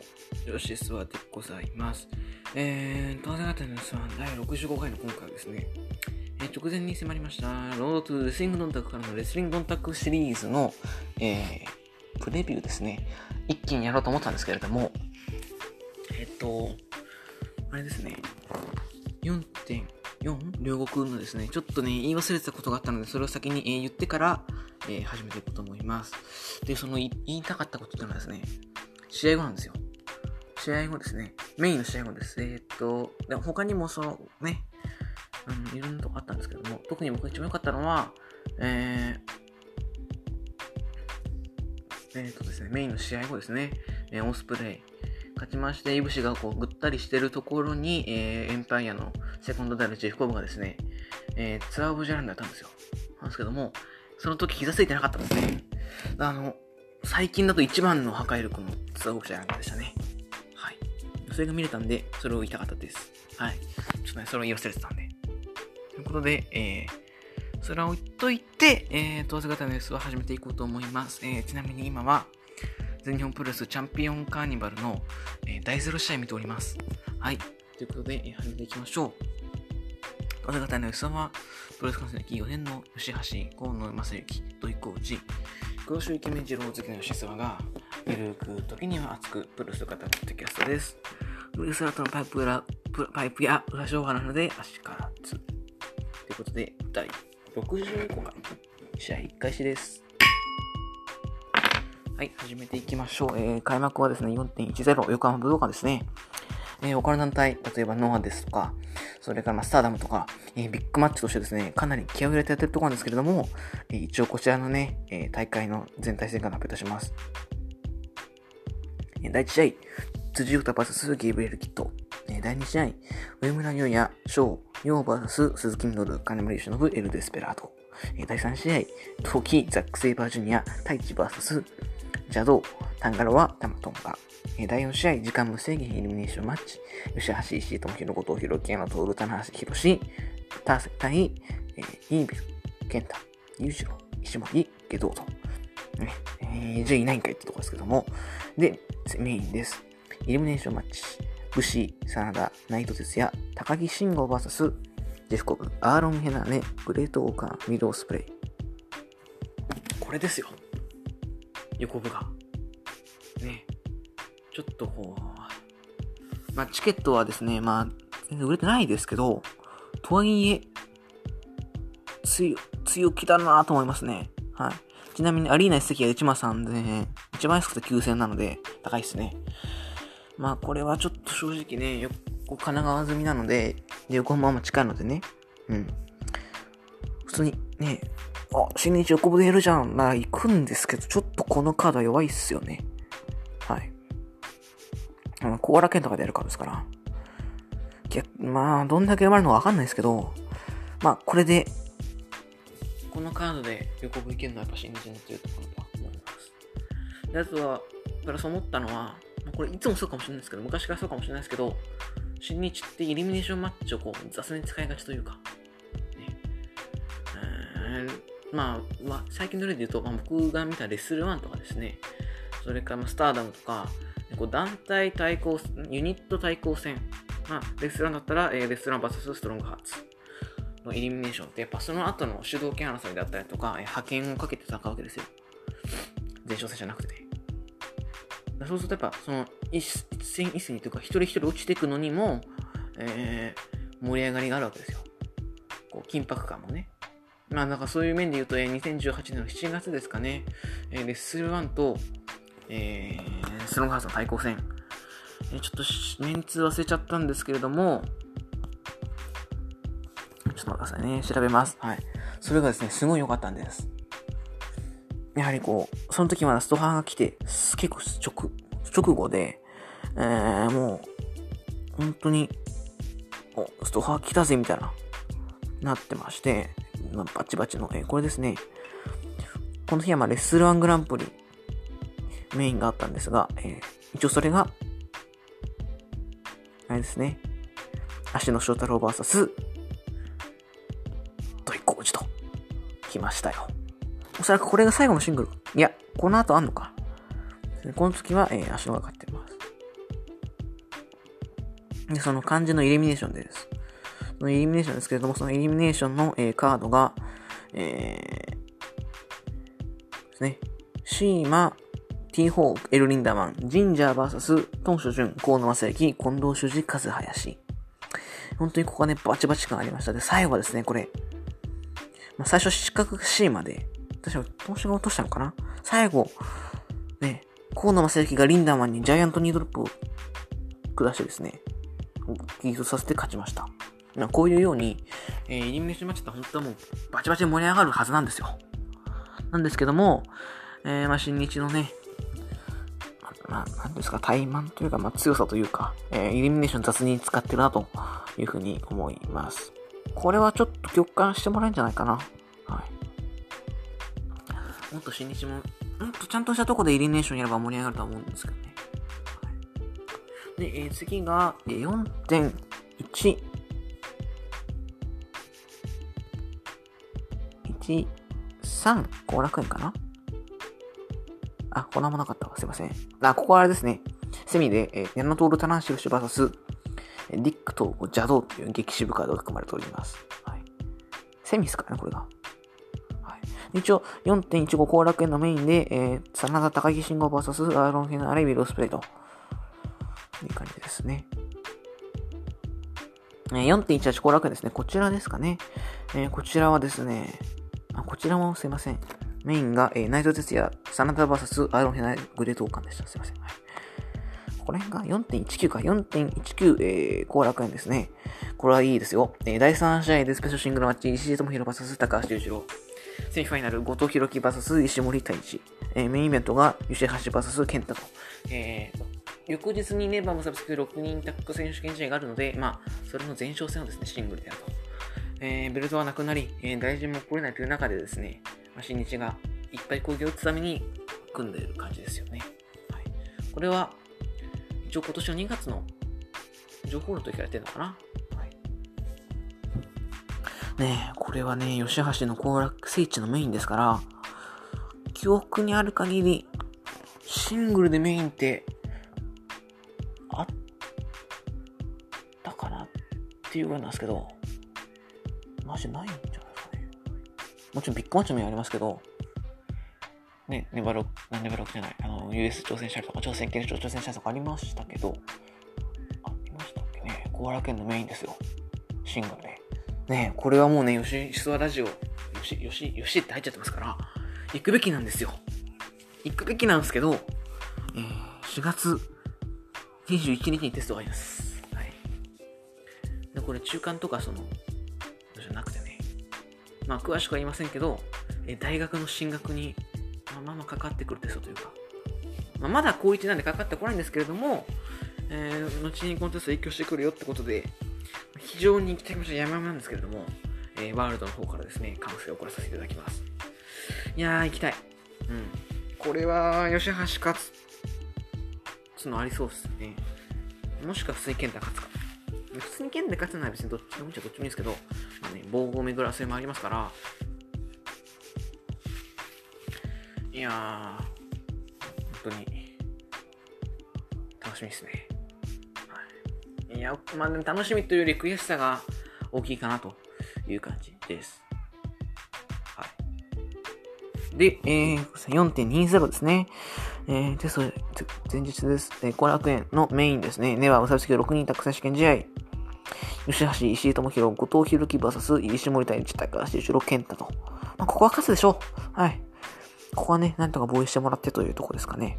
も、よしすわでございます。えー、当然方のさん第65回の今回はですね、えー、直前に迫りました、ロードトゥレスリングドンタクからのレスリングドンタクシリーズの、えー、プレビューですね、一気にやろうと思ったんですけれども、えっと、あれですね、4.4両国のですね、ちょっとね、言い忘れてたことがあったので、それを先に、えー、言ってから、えー、始めていこうと思います。で、その言いたかったことっていうのはですね、試合後なんですよ。試合後ですね。メインの試合後です。えー、っと、で他にもそのね、うん、いろんなとこあったんですけども、特に僕が一番良かったのは、えー、えー、っとですね、メインの試合後ですね、えー、オスプレイ、勝ちまして、イブシがこうぐったりしてるところに、えー、エンパイアのセコンドであるジェフコブがですね、えー、ツアーオブジャランドやったんですよ。なんですけども、その時膝ついてなかったんですね。あの、最近だと一番の破壊力のツアーオブジャランドでしたね。それが見れたんで、それを言いたかったです。はい。ちょっとね、それを言い忘れてたんで。ということで、えー、それを置いといて、えー、当然型のニュースを始めていこうと思います。えー、ちなみに今は、全日本プロレスチャンピオンカーニバルの、えー、第0試合見ております。はい。ということで、えー、始めていきましょう。当然型のニュースは、プロレス観戦歴4年の吉橋、河野正幸、土井コーチ、黒潮イケメン二郎好きの吉沢が、ゆるく時には熱くプロレスを語るポッドキャストです。プロレスラーとのパイプ裏パイプや裏情報なので、足からつ。ということで、第65回、試合1開始です。はい、始めていきましょう。えー、開幕はですね、4.10横浜武道館ですね。えー、他の団体、例えばノアですとか、それからまスターダムとか、えー、ビッグマッチとしてですね、かなり気合を入れてやってるところなんですけれども、えー、一応こちらのね、えー、大会の全体戦から発表いたします。え、第1試合、辻太 VS ギブレルキット。第2試合、上村優也、翔、ヨー VS 鈴木みのる、金森忍、エル・デスペラート。第3試合、トキ、ザック・セイバージュニア、太一 VS 邪道、タンガロはタマトンガ。第4試合、時間無制限イルミネーションマッチ。吉橋石井智弘、後藤弘樹、矢野徹、棚橋博士、ターセ対、えー、イービル、健太、裕次郎、石森、下道と。ね、えー、じゃあいないんかいってとこですけども。で、メインです。イルミネーションマッチ。武士、真田、内藤哲也、高木慎吾 VS ジェフコブ、アーロン・ヘナーネ、グレート・オーカー、ミドースプレイ。これですよ。横部が。ね。ちょっとこう、まあ、チケットはですね、まあ、全然売れてないですけど、とはいえ、強、強気だなと思いますね。はい。ちなみにアリーナ一席は1万3000円。一番安くて9000円なので、高いですね。まあ、これはちょっと正直ね、よ神奈川済みなので、で、横浜も近いのでね、うん。普通にね、あ、新日横部でやるじゃん。なら行くんですけど、ちょっとこのカードは弱いっすよね。はい。あの、コーラ剣とかでやるからですから。まあ、どんだけ読まれるのかわかんないですけど、まあ、これで、このカードで横部いけるのはやっぱ新日になってるところと思います。で、あとは、プラス思ったのは、これいつもそうかもしれないですけど、昔からそうかもしれないですけど、新日ってイルミネーションマッチをこう雑に使いがちというか、ね、えー、まあ、まあ、最近の例で言うと、まあ、僕が見たレスル1とかですね、それからスターダムとか、こう団体対抗、ユニット対抗戦、まあ、レスランだったら、えー、レスラン VS ストロングハーツのイルミネーションって、やっぱその後の主導権争いだったりとか、えー、派遣をかけて戦うわけですよ。前哨戦じゃなくて。そうするとやっぱ、その一戦一戦というか、一人一人落ちていくのにも、えー、盛り上がりがあるわけですよ。こう、緊迫感もね。まあ、なんかそういう面で言うと、えー、2018年の7月ですかね、えー、レッスル1と、えー、スロングハウスの対抗戦。えー、ちょっとメンツ忘れちゃったんですけれども、ちょっと待ってくださいね。調べます。はい。それがですね、すごい良かったんです。やはりこう、その時まだストハーが来て、結構直、直後で、えー、もう、本当に、お、ストハー来たぜ、みたいな、なってまして、まあ、バチバチの、えー、これですね。この日はまあレッスルワングランプリメインがあったんですが、えー、一応それが、あれですね。足野翔太郎 VS 土井浩二と来ましたよ。おそらくこれが最後のシングル。いや、この後あんのか。この時は、えー、足野が勝ってます。で、その漢字のイリミネーションです。そのイリミネーションですけれども、そのイリミネーションの、えー、カードが、えー、ですね。シーマ、ティーホーク、エル・リンダーマン、ジンジャー VS、トン・シュジュン、河野正幸、近藤修二、和林。本当にここはね、バチバチ感ありました。で、最後はですね、これ。まあ、最初、四角 C まで、確か、投資が落としたのかな？最後、ね、河野正幸がリンダーマンにジャイアントニードロップを下してですね、ギートさせて勝ちました。まあ、こういうように、えー、イリミネーションマッチって本当はもうバチバチ盛り上がるはずなんですよ。なんですけども、えー、まあ、新日のね、まあ、なんですか、怠慢というか、まあ、強さというか、えー、イルミネーション雑に使ってるなというふうに思います。これはちょっと共感してもらえるんじゃないかな。もっと新日も、もっとちゃんとしたとこでイルミネーションやれば盛り上がると思うんですけどね。はい、で、えー、次が4.1。1、3、後楽園かな？あ、こんなもなかったわ。すいません。あ、ここはあれですね。セミで、えー、ヤナトール・タナンシルシュ VS、ディックと邪道という激渋カードが組まれております。はい。セミですかね、これが。一応、4.15後楽園のメインで、えー、真田高木信号 VS アーロン・ヘナーレ・ビロスプレイと。いう感じですね。えー4.18後楽園ですね。こちらですかね。えー、こちらはですね、あ、こちらもすいません。メインが、えー、内藤哲也、サナダ VS アイロンヘナグレートオーカンでした。すいません。はい。これが4.19か、4.19、えー、後楽園ですね。これはいいですよ。えー、第3試合でスペシャルシングルマッチ、石井智弘 VS 高橋隆一郎。セミファイナル、後藤弘樹 VS 石森太一。えー、メインイベントが、吉橋 VS 健太と。えー、翌日にネバーもサブスク6人タッグ選手権試合があるので、まあ、それの前哨戦をですね、シングルでやると。えー、ベルトはなくなり、えー、大臣も来れないという中でですね、まあ、新日がいっぱい攻撃を打つために組んでいる感じですよね。はい、これは、一応今年の2月の情報の時からやってるのかな。ね、これはね、吉橋の行楽聖地のメインですから、記憶にある限り、シングルでメインってあったかなっていうぐらいなんですけど、マジないんじゃないですかね。もちろんビッグマッチもやりますけど、ね、ネバロック、ネバロックじゃない、あの、US 挑戦者とか、挑戦系の挑戦者とかありましたけど、ありましたっけね、後楽園のメインですよ。シングルで。ねこれはもうね、よし、そラジオ、よし、よし、よしって入っちゃってますから、行くべきなんですよ。行くべきなんですけど、えー、4月21日にテストがあります。はい。で、これ中間とかその、じゃなくてね、まあ詳しくは言いませんけど、え大学の進学にまあまあかかってくるテストというか、まあ、まだ高1なんでかかってこないんですけれども、えー、後にこのテスト影響してくるよってことで、非常に行きたい山々なんですけれども、えー、ワールドの方からですね、完成を送らさせていただきます。いやー、行きたい。うん。これは、吉橋勝つ、つのありそうですね。もしくは普通に健太勝つか。普通に健太勝つのは別にどっちでもいいどっちもいいですけど、まあね、防護巡らせもありますから、いやー、本当に、楽しみですね。い、や、まあ、楽しみというより悔しさが大きいかなという感じです。はい。で、えー、4.20ですね。えー、テスト、前日です。えー、後楽園のメインですね。ネバー、ムサビスキ6人宅選手権試合。吉橋、石井智弘、後藤弘樹 VS 石森対一高橋一郎健太と。まあ、ここは勝つでしょう。はい。ここはね、なんとか防衛してもらってというとこですかね。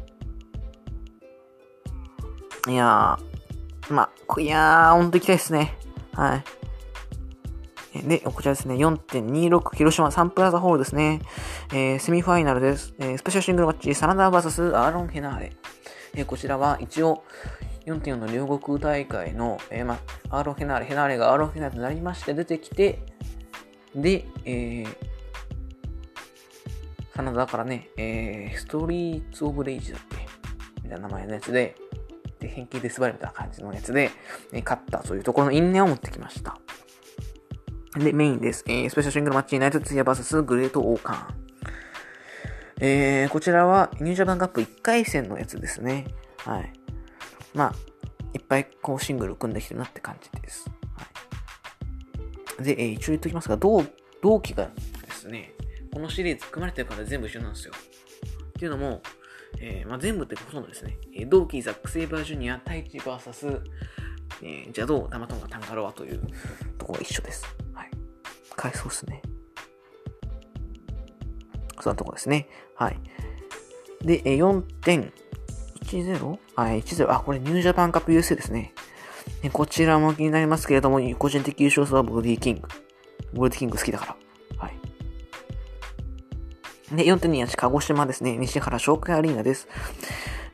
いやー、まあ、いやー、ほんと行きたいですね。はい。で、こちらですね、4.26広島サンプラザホールですね。えー、セミファイナルです。えー、スペシャルシングルマッチ、サナダー VS アーロン・ヘナーレ。えー、こちらは一応、4.4の両国大会の、えー、まアーロン・ヘナーレ、ヘナーレがアーロン・ヘナーレとなりまして出てきて、で、えー、カナダからね、えー、ストリーツ・オブ・レイジだっけ？みたいな名前のやつで、で、変形デスバレみたいな感じのやつで、えー、勝ったというところの因縁を持ってきました。で、メインです。えー、スペシャルシングルマッチ、ナイトツヤ VS グレート・オーカン。えー、こちらはニュージャパンカップ1回戦のやつですね。はい。まあ、いっぱいこうシングル組んできてるなって感じです。はい、で、えー、一応言っときますが、同同期がですね、このシリーズ組まれてるから全部一緒なんですよ。っていうのも、えー、まあ、全部ってほとんどですね、えー、同期ザック・セイバージュニア、太一 VS、えー、邪道、タマトンガ、タンガロアというところが一緒です。はい。回想ですね。そんなところですね。はい。で、えー、4.10? あ、10。あ、これニュージャパンカップ USA ですね。こちらも気になりますけれども、個人的優勝者はボディキング。ボディキング好きだから。で、4.28鹿児島ですね。西原商会アリーナです。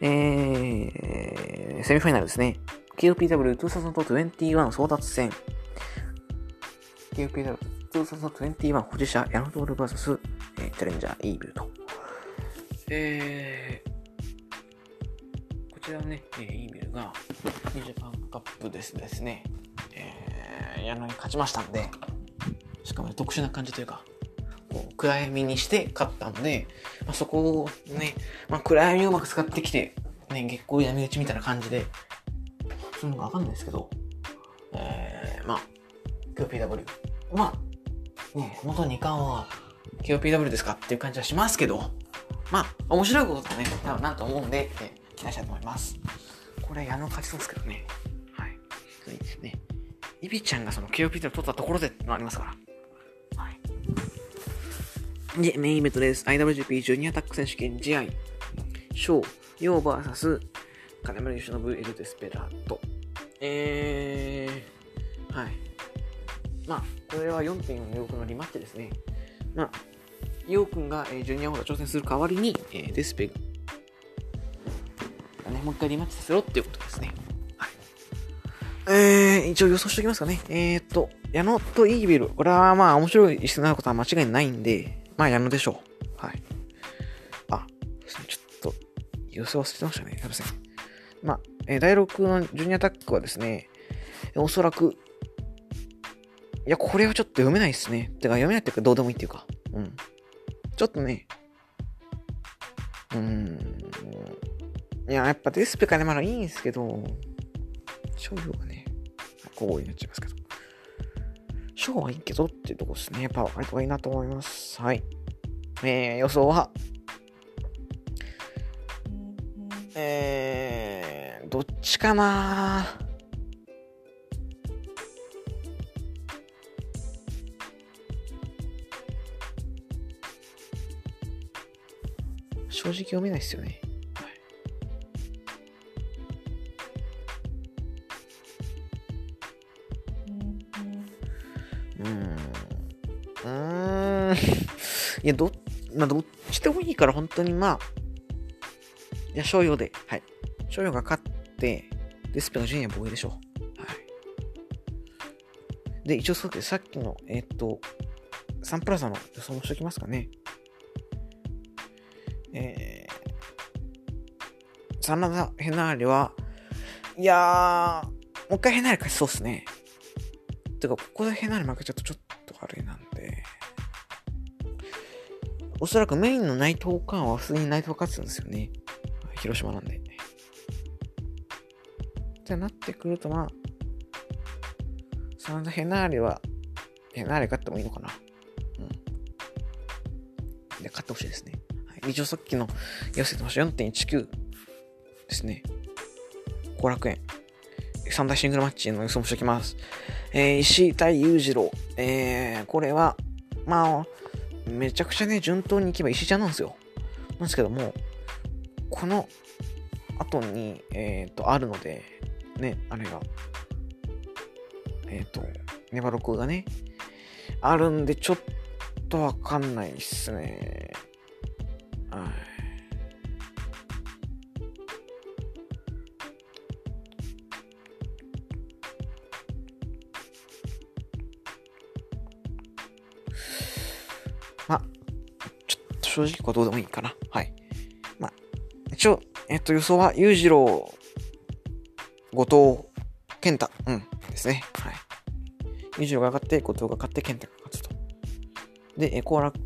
えー、セミファイナルですね。KOPW2021 争奪戦。KOPW2021 保持者ヤノトール VS、えー、チャレンジャーイービルと。えー、こちらのね、えー、イービルがニジャパンカップですですね、えー、矢野に勝ちましたんで、しかも、ね、特殊な感じというか、こう暗闇にして勝ったので、まあ、そこをね、まあ、暗闇をうまく使ってきて、ね、月光闇討ちみたいな感じで、そういうのがわかんないですけど、えー、まあ、KOPW。まあ、ね、元2冠は KOPW ですかっていう感じはしますけど、まあ、面白いことだね、多分なと思うんで、え期待したいと思います。これ、矢野勝ちそうですけどね。はい。いいですね。イビちゃんがその KOPW 取ったところでってのありますから。で、メインイベントです。IWGP ジュニアタック選手権試合。ショー、ヨー VS 金村義信エル・デスペラート。えー、はい。まあ、これは4.4のヨークのリマッチですね。まあ、ヨー君が、えー、ジュニアホー挑戦する代わりに、えー、デスペが、ね、もう一回リマッチさせろっていうことですね。はい。えー、一応予想しておきますかね。えー、っと、矢野とイービル。これはまあ面白い椅子になることは間違いないんで、まあ、やるでしょう。はい。あ、ちょっと、予想忘れてましたね。すいません。まあ、え第6のジュニアタックはですね、おそらく、いや、これはちょっと読めないですね。てか、読めないっていうか、どうでもいいっていうか。うん。ちょっとね、うーん。いや、やっぱデスペかね、まだいいんですけど、商標がね、こうになっちゃいますけど。今日はいいけどっていうとこですね。やっぱ分かれた方がいいなと思います。はい。えー、予想は、えー、どっちかな？正直読めないっすよね。うーんいや、ど、まあ、どっちでもいいから、本当にまあ、いや、商用で、はい。商用が勝って、デスペのジュニア防衛でしょう。はい。で、一応そうで、さっきの、えっ、ー、と、サンプラザの予想もしときますかね。えー、サナダ・ヘナーレは、いやー、もう一回ヘナーレ勝ちそうっすね。てか、ここでヘナーレ負けちゃうとちょっと悪いなんで。おそらくメインの内藤館は普通に内藤勝つんですよね。広島なんで。ってなってくると、まあ、そのヘナーレは、ヘナーレ勝ってもいいのかな。うん。で、勝ってほしいですね。はい、一応さっきの寄せてました4.19ですね。後楽園。三大シングルマッチの予想もしておきます。えー、石井対裕次郎。えー、これは、まあ、めちゃくちゃね、順当にいけば石井ちゃんなんですよ。なんですけども、この後に、えっ、ー、と、あるので、ね、あれが、えっ、ー、と、ネバロクがね、あるんで、ちょっとわかんないっすね。はい。正直これどうでもいいかな。はい。まあ、一応、えっと、予想は、裕次郎、後藤、健太、うん、ですね。はい。裕次郎が上がって、後藤が勝って、健太が勝つと。で、え後楽、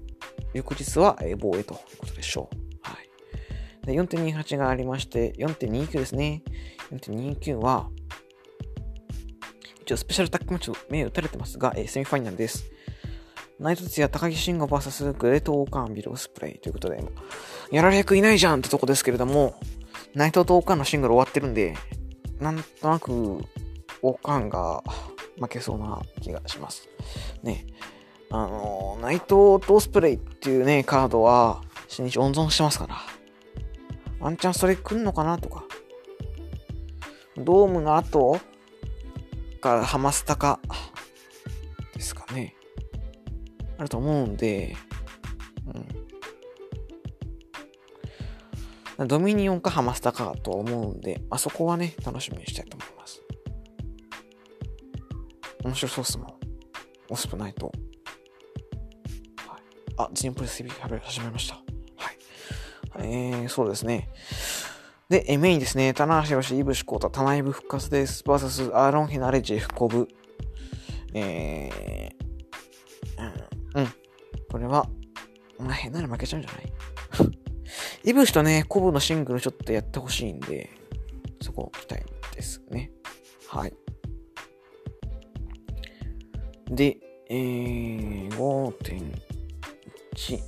翌日は、え防衛ということでしょう。はい。で、4.28がありまして、4.29ですね。4.29は、一応スペシャルタッグマッチと目打たれてますが、え、セミファイナルです。内藤哲也、高木慎吾 VS グレートオーカーンビルオスプレイということで、やられ役いないじゃんってとこですけれども、内藤とオーカーンのシングル終わってるんで、なんとなく、オーカーンが負けそうな気がします。ね。あの、内藤とオスプレイっていうね、カードは、新日温存してますから。ワンチャンそれ来んのかなとか。ドームの後からハマスタかですかね。あると思うんで、うん。ドミニオンかハマスタかと思うんで、あそこはね、楽しみにしたいと思います。面白そうっすもん。オスプナイト。はい、あ、ジンプレス TV 始めました。はい。えー、そうですね。で、えメインですね。棚橋宏、イブシコータ、棚イブ復活です。バーサス、アーロン・ヘナレ、ジェフ・コブ。えー、うん、これは、お前、ヘナレ負けちゃうんじゃない？イブシとね、コブのシングルちょっとやってほしいんで、そこ期待ですね。はい。で、えー、5.1。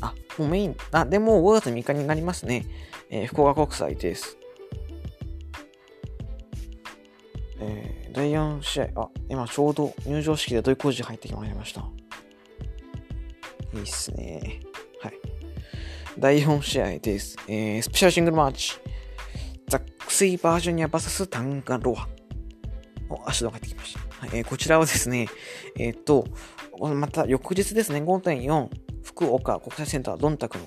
あ、もうメイン、あ、でも5月3日になりますね。えー、福岡国際です。えー、第4試合、あ、今ちょうど入場式で土井工事入ってきまいりました。いいっすね。はい。第4試合です。えー、スペシャルシングルマッチ。ザックスイバージョニア VS タンガロア。お、足が入ってきました。はい、えー、こちらはですね、えっ、と、また翌日ですね、5.4、福岡国際センタードンタクの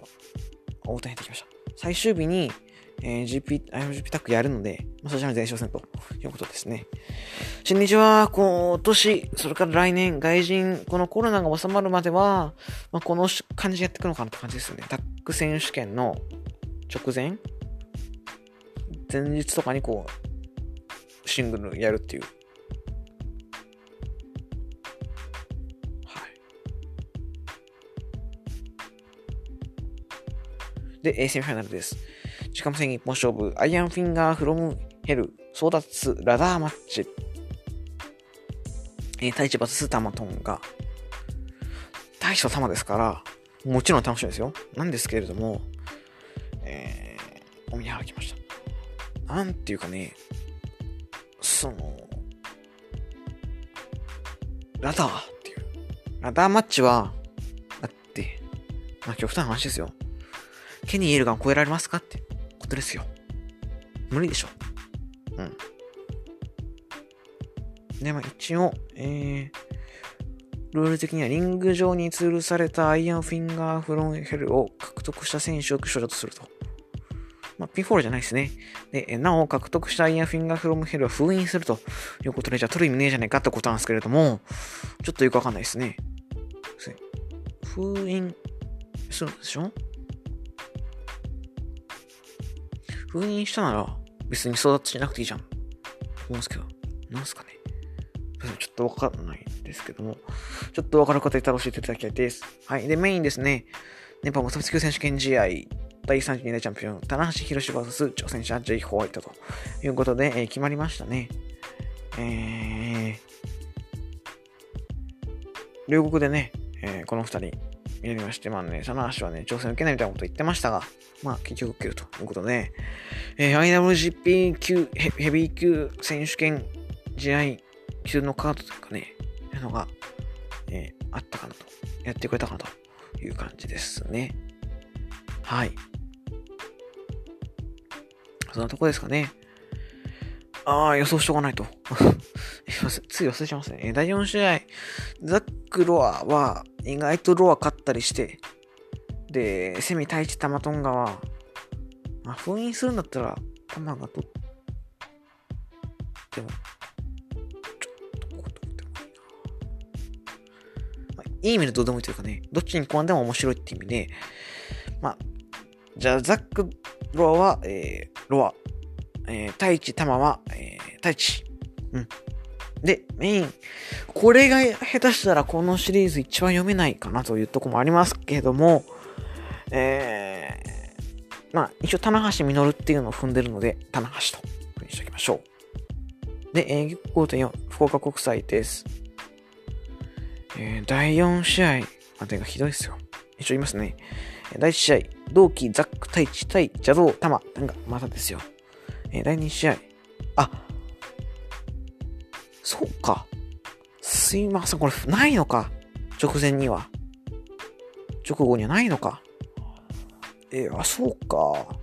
大谷入ってきました。最終日に、えー、GP、IOGP タックやるので、まあ、そちらの前哨戦ということですね。新日は、今年、それから来年、外人、このコロナが収まるまでは、まあ、この感じでやっていくのかなって感じですよね。タック選手権の直前前日とかにこう、シングルやるっていうはいで、セミファイナルです。時間無制限一本勝負、アイアンフィンガーフロムヘル、争奪ラダーマッチ。えー、タイチ vsタマトンガ、大した玉ですから、もちろん楽しみですよ。なんですけれども、えー、お見払きました。なんていうかね、その、ラダーっていう。ラダーマッチは、だって、まあ極端な話ですよ。ケニー・エルガン超えられますかってことですよ。無理でしょ。うん。で、まあ一応、えー、ルール的にはリング上に吊るされたアイアンフィンガーフロムヘルを獲得した選手を勝者とすると。まあ、ピンフォールじゃないですね。で、なお、獲得したアイアンフィンガーフロムヘルを封印するということで、じゃあ取る意味ねえじゃねえかってことなんですけれども、ちょっとよくわかんないですね。封印するんでしょ？封印したなら別に争奪しなくていいじゃん。思うんですけど、なんすかね。ちょっとわかんないんですけども、ちょっとわかる方いたら教えていただきたいです。はい。で、メインですね。ネパ無差別級選手権試合、第32代チャンピオン、棚橋宏 VS 挑戦者 J ホワイトということで、えー、決まりましたね。えー、両国でね、えー、この二人、やりまして、まあね、棚橋はね、挑戦受けないみたいなこと言ってましたが、まあ結局受けるということで、えー、IWGP 級ヘ、ビー級選手権試合級のカードというかね、いうのが、えー、あったかなと、やってくれたかなという感じですね。はい。そんなとこですかね。ああ、予想しとかないと。つい忘れちゃいますね。第4試合、ザック・ロアは意外とロア勝ったりして、で、セミ対一タマトンガは、まあ、封印するんだったら、タマがとっても、ちょっとこうとってもいいな。まあ、いい意味でどうでもいいというかね、どっちに転んでも面白いって意味で、まあ、じゃあ、ザック・ロアは、えー、ロア、えー、太一タマは、えー、太一。うん。で、メイン。これが下手したらこのシリーズ一番読めないかなというとこもありますけども、えー、まあ、一応、棚橋実っていうのを踏んでるので、棚橋と、ふうにしておきましょう。で、えー、5.4、福岡国際です。えー、第4試合、あ、てかひどいですよ。一応言いますね。第1試合、同期ザック対地対邪道玉。なんか、またですよ。えー、第2試合、あ、そうか。すいません、これ、ないのか。直前には。直後にはないのか。えー、あ、そうか。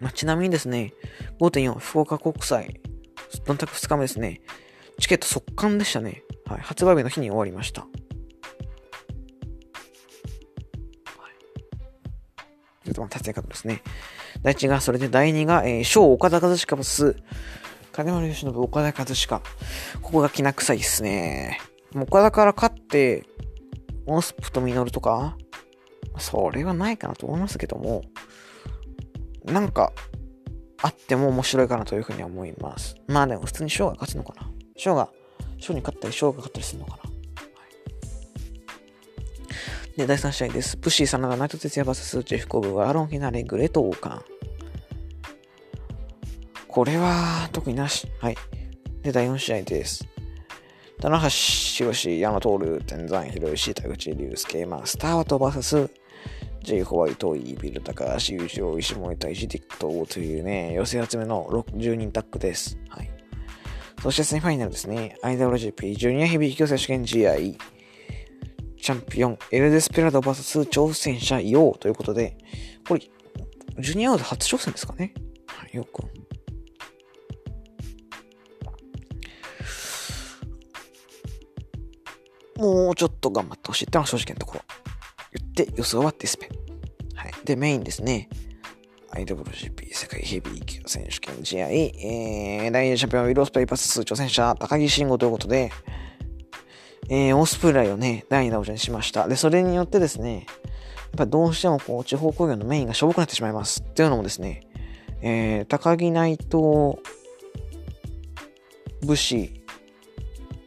まあ、ちなみにですね、5.4福岡国際、どんたく2日目ですね。チケット速乾でしたね。はい。発売日の日に終わりました。ちょっとまあ、達成方ですね。第1が、それで第2が、えー、小岡田和親 vs、金丸義信岡田和親。ここがきな臭いっすね。岡田から勝って、オスプとミノルとか、それはないかなと思いますけども、なんか、あっても面白いかなというふうに思います。まあでも普通にショーが勝つのかな。ショーが、ショーに勝ったり、ショーが勝ったりするのかな。はい、で、第3試合です。プッシーさんがナイト哲也 VS ジェフコブはアロン・フィナレ・グレート・オーカン。これは特になし。はい。で、第4試合です。棚橋宏、矢野徹、天山博石、田口竜介、マスターワト VS J. ホワイト、イービル、高橋裕次郎、石森対ジディックトというね、寄せ集めの60人タッグです。はい。そしてセミファイナルですね。IWGP ジュニアヘビー級選手権試合。チャンピオン、エルデスペラド VS 挑戦者、ヨウということで、これ、ジュニア王で初挑戦ですかね。はい、よく。もうちょっと頑張ってほしいってのは正直なところ。言って予想はディスペ。はい。で、メインですね。IWGP 世界ヘビー級選手権試合、えー、第2チャンピオンウィル・オスプレイパス挑戦者、高木慎吾ということで、えー、オスプレイをね、第2打王者にしました。で、それによってですね、やっぱどうしてもこう、地方工業のメインがしょぼくなってしまいます。っていうのもですね、えー、高木内藤、武士、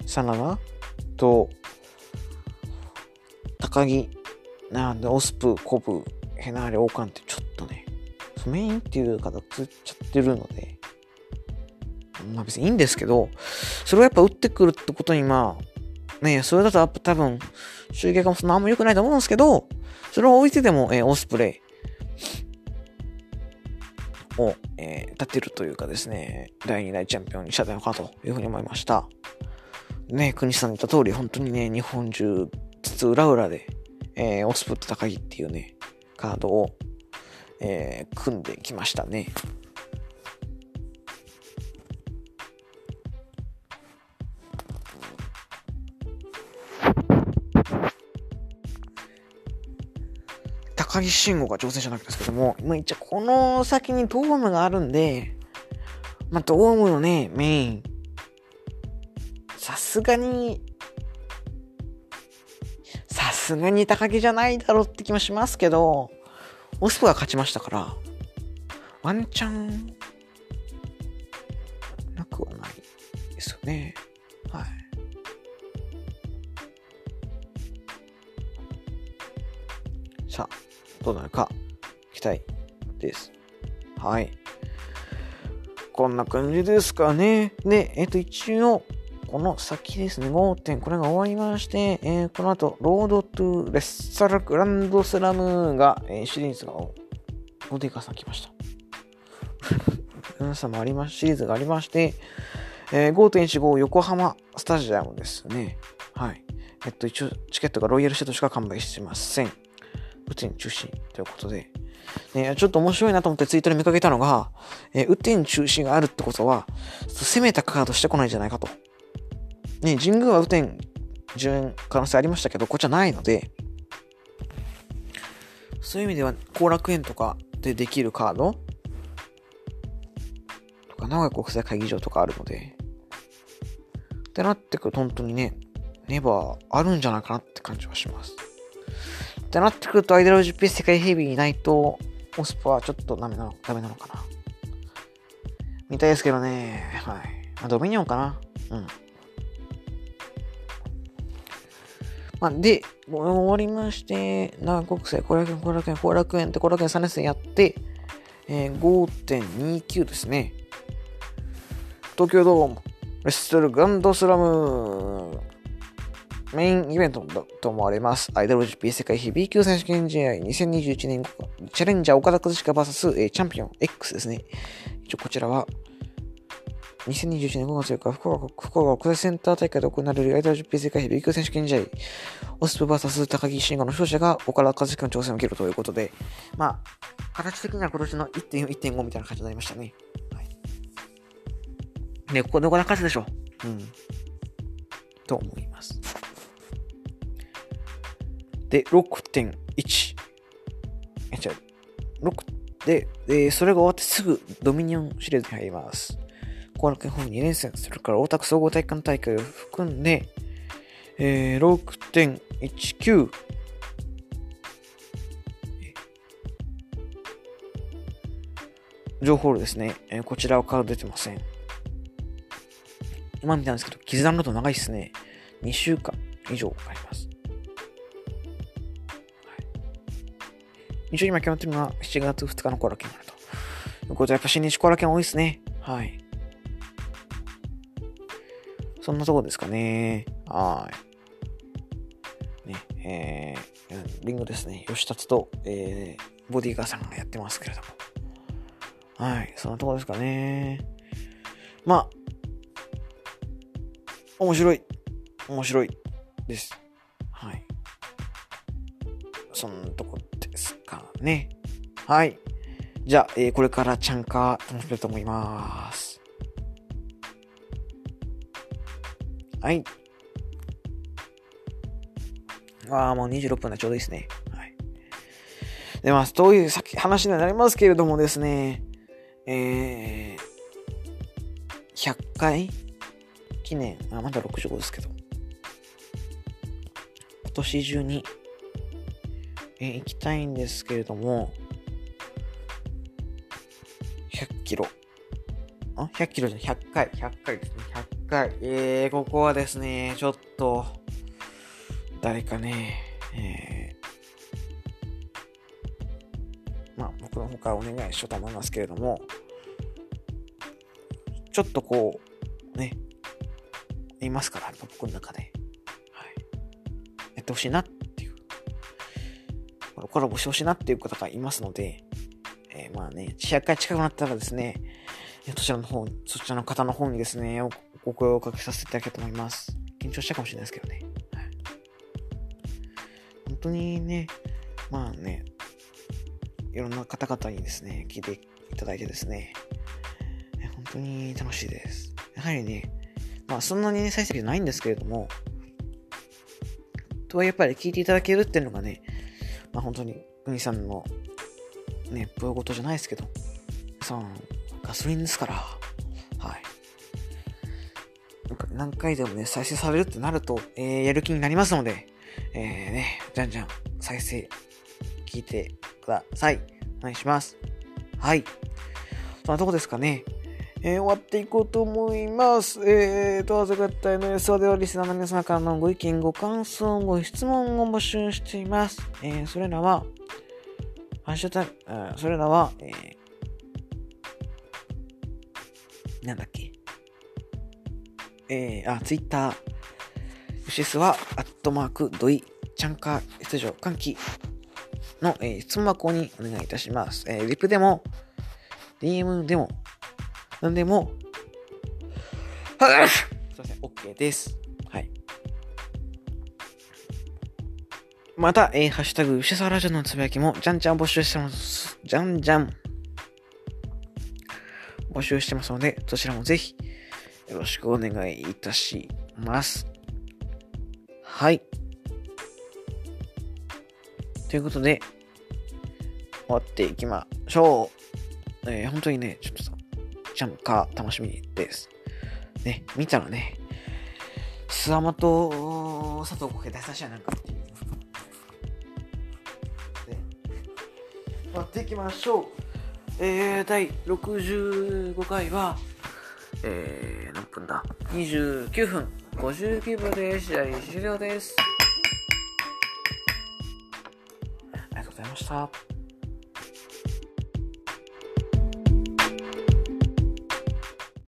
サナナと、高木、なんで、オスプ、コブ、ヘナーレ、オーカンってちょっとね、メインっていう方つっちゃってるので、まあ別にいいんですけど、それをやっぱ打ってくるってことにまあ、ねそれだと多分、集客もそんなあんま良くないと思うんですけど、それを置いてでも、えー、オスプレイを、えー、立てるというかですね、第2代チャンピオンにしたいのかというふうに思いました。ね、国さん言った通り、本当にね、日本中、つつ裏裏で、えー、オスプと高木っていうね、カードを、えー、組んできましたね。高木慎吾が挑戦者なんですけども、まあ、一応この先にドームがあるんで、まあ、ドームのね、メイン、さすがに、さすがに高木じゃないだろうって気もしますけど、オスプが勝ちましたから、ワンチャン、なくはないですよね。はい。さあ、どうなるか、期待です。はい。こんな感じですかね。で、えっ、と、一応、この先ですね、5点、これが終わりまして、えー、この後、ロードトゥレッサラグランドスラムが、えー、シリーズが、ボディカさん来ました。皆さんもあります、シリーズがありまして、えー、5.15横浜スタジアムですね。はい。えっと、一応、チケットがロイヤルシートしか完売してません。うちに中止ということで、ね、ちょっと面白いなと思ってツイートで見かけたのが、えー、雨天中止があるってことは、攻めたカードしてこないんじゃないかと。ね、神宮は雨天順延可能性ありましたけど、こっちはないので、そういう意味では、後楽園とかでできるカードとか、名古屋国際会議場とかあるので、ってなってくると本当にね、ネバーあるんじゃないかなって感じはします。ってなってくると、アイドル GP 世界ヘビーいないと、オスパはちょっとダメなのダメなのかな。見たいですけどね。はい。まあ、ドミニオンかな。うん。まあ、で、終わりまして、長国際、後楽園、後楽園、後楽園って後楽園3連戦やって、えー、5.29ですね。東京ドーム、レッスルグランドスラム、メインイベントだと思われます。アイドル GP 世界ヘビー級選手権試合2021年チャレンジャー岡田和親 VS、えー、チャンピオン X ですね。一応こちらは2021年5月4日、福岡福岡国際センター大会で行われるアイドル GP 世界ヘビー級選手権試合、オスプ VS 高木慎吾の勝者が岡田和親の挑戦を受けるということで、まあ、形的には今年の1.4、1.5みたいな感じになりましたね。はい。ね、ここで岡田勝つでしょ。ううん。と思います。で、6.1。え、じゃ6で、で、それが終わってすぐドミニオンシリーズに入ります。後楽園ホーム2連戦、それから大田区総合体育館大会を含んで、えー、6.19。情報ですね、えー、こちらはから出てません。今見たんですけど、傷段のと長いですね。2週間以上あります。一応今決まってるのは7月2日のコラケンあると。いうことで、やっぱ新日コラケ多いですね。はい。そんなとこですかね。はい。ね、えー、リンゴですね。吉達と、えー、ボディーガーさんがやってますけれども。はい。そんなとこですかね。まあ、面白い。面白いです。はい。そんなとこですかね。はい。じゃあ、えー、これからチャンカー楽しめると思います。はい。ああ、もう26分だ、ちょうどいいですね。はい。で、まあ、どういう先話になりますけれどもですね、えー、100回？記念、あ、まだ65ですけど、今年中にえー、行きたいんですけれども、100キロ。あ ?100 キロじゃ100回、100回ですね。100回。えー、ここはですね、ちょっと、誰かね、えー、まあ、僕の方からお願いしようと思いますけれども、ちょっとこう、ね、いますから、僕の中で。はい。やってほしいなっていうコラボしてほしいなっていう方がいますので、えー、まあね、100回近くなったらですね、そちらの方、そちらの方の方にですね、お声をかけさせていただけたいと思います。緊張したかもしれないですけどね。はい、本当にね、まあね、いろんな方々にですね、聞いていただいてですね、本当に楽しいです。やはりね、まあそんなに、ね、再生じゃないんですけれども、とはやっぱり聞いていただけるっていうのがね、まあ本当に、グミさんの、ね、プロごとじゃないですけど、さん、ガソリンですから、何回でもね、再生されるってなると、えー、やる気になりますので、えー、ね、じゃんじゃん、再生、聞いてください。お願いします。はい。そんなとこですかね。えー、終わっていこうと思います。えー、と、朝方の予想ではリスナーの皆様からのご意見、ご感想、ご質問を募集しています。えー、それらは、ハッシュタグ、それらは、えー、なんだっけ？えー、あ、ツイッター。ユシスは、アットマーク、ドイ、チャンカー、出場、歓喜の、えー、質問箱にお願いいたします。えー、リプでも、DM でも、なんでも、はすいません、OK です。はい。また、えー、ハッシュタグ、牛沢ラジオのつぶやきも、じゃんじゃん募集してます。じゃんじゃん。募集してますので、そちらもぜひ、よろしくお願いいたします。はい。ということで、終わっていきましょう。えー、本当にね、ちょっとさ、ちゃんか楽しみです。ね、見たらね、スワマと佐藤浩平大差しやなんかっていう。やっていきましょう。えー、第65回は、えー、何分だ ?29 分59秒で試合終了です。ありがとうございました。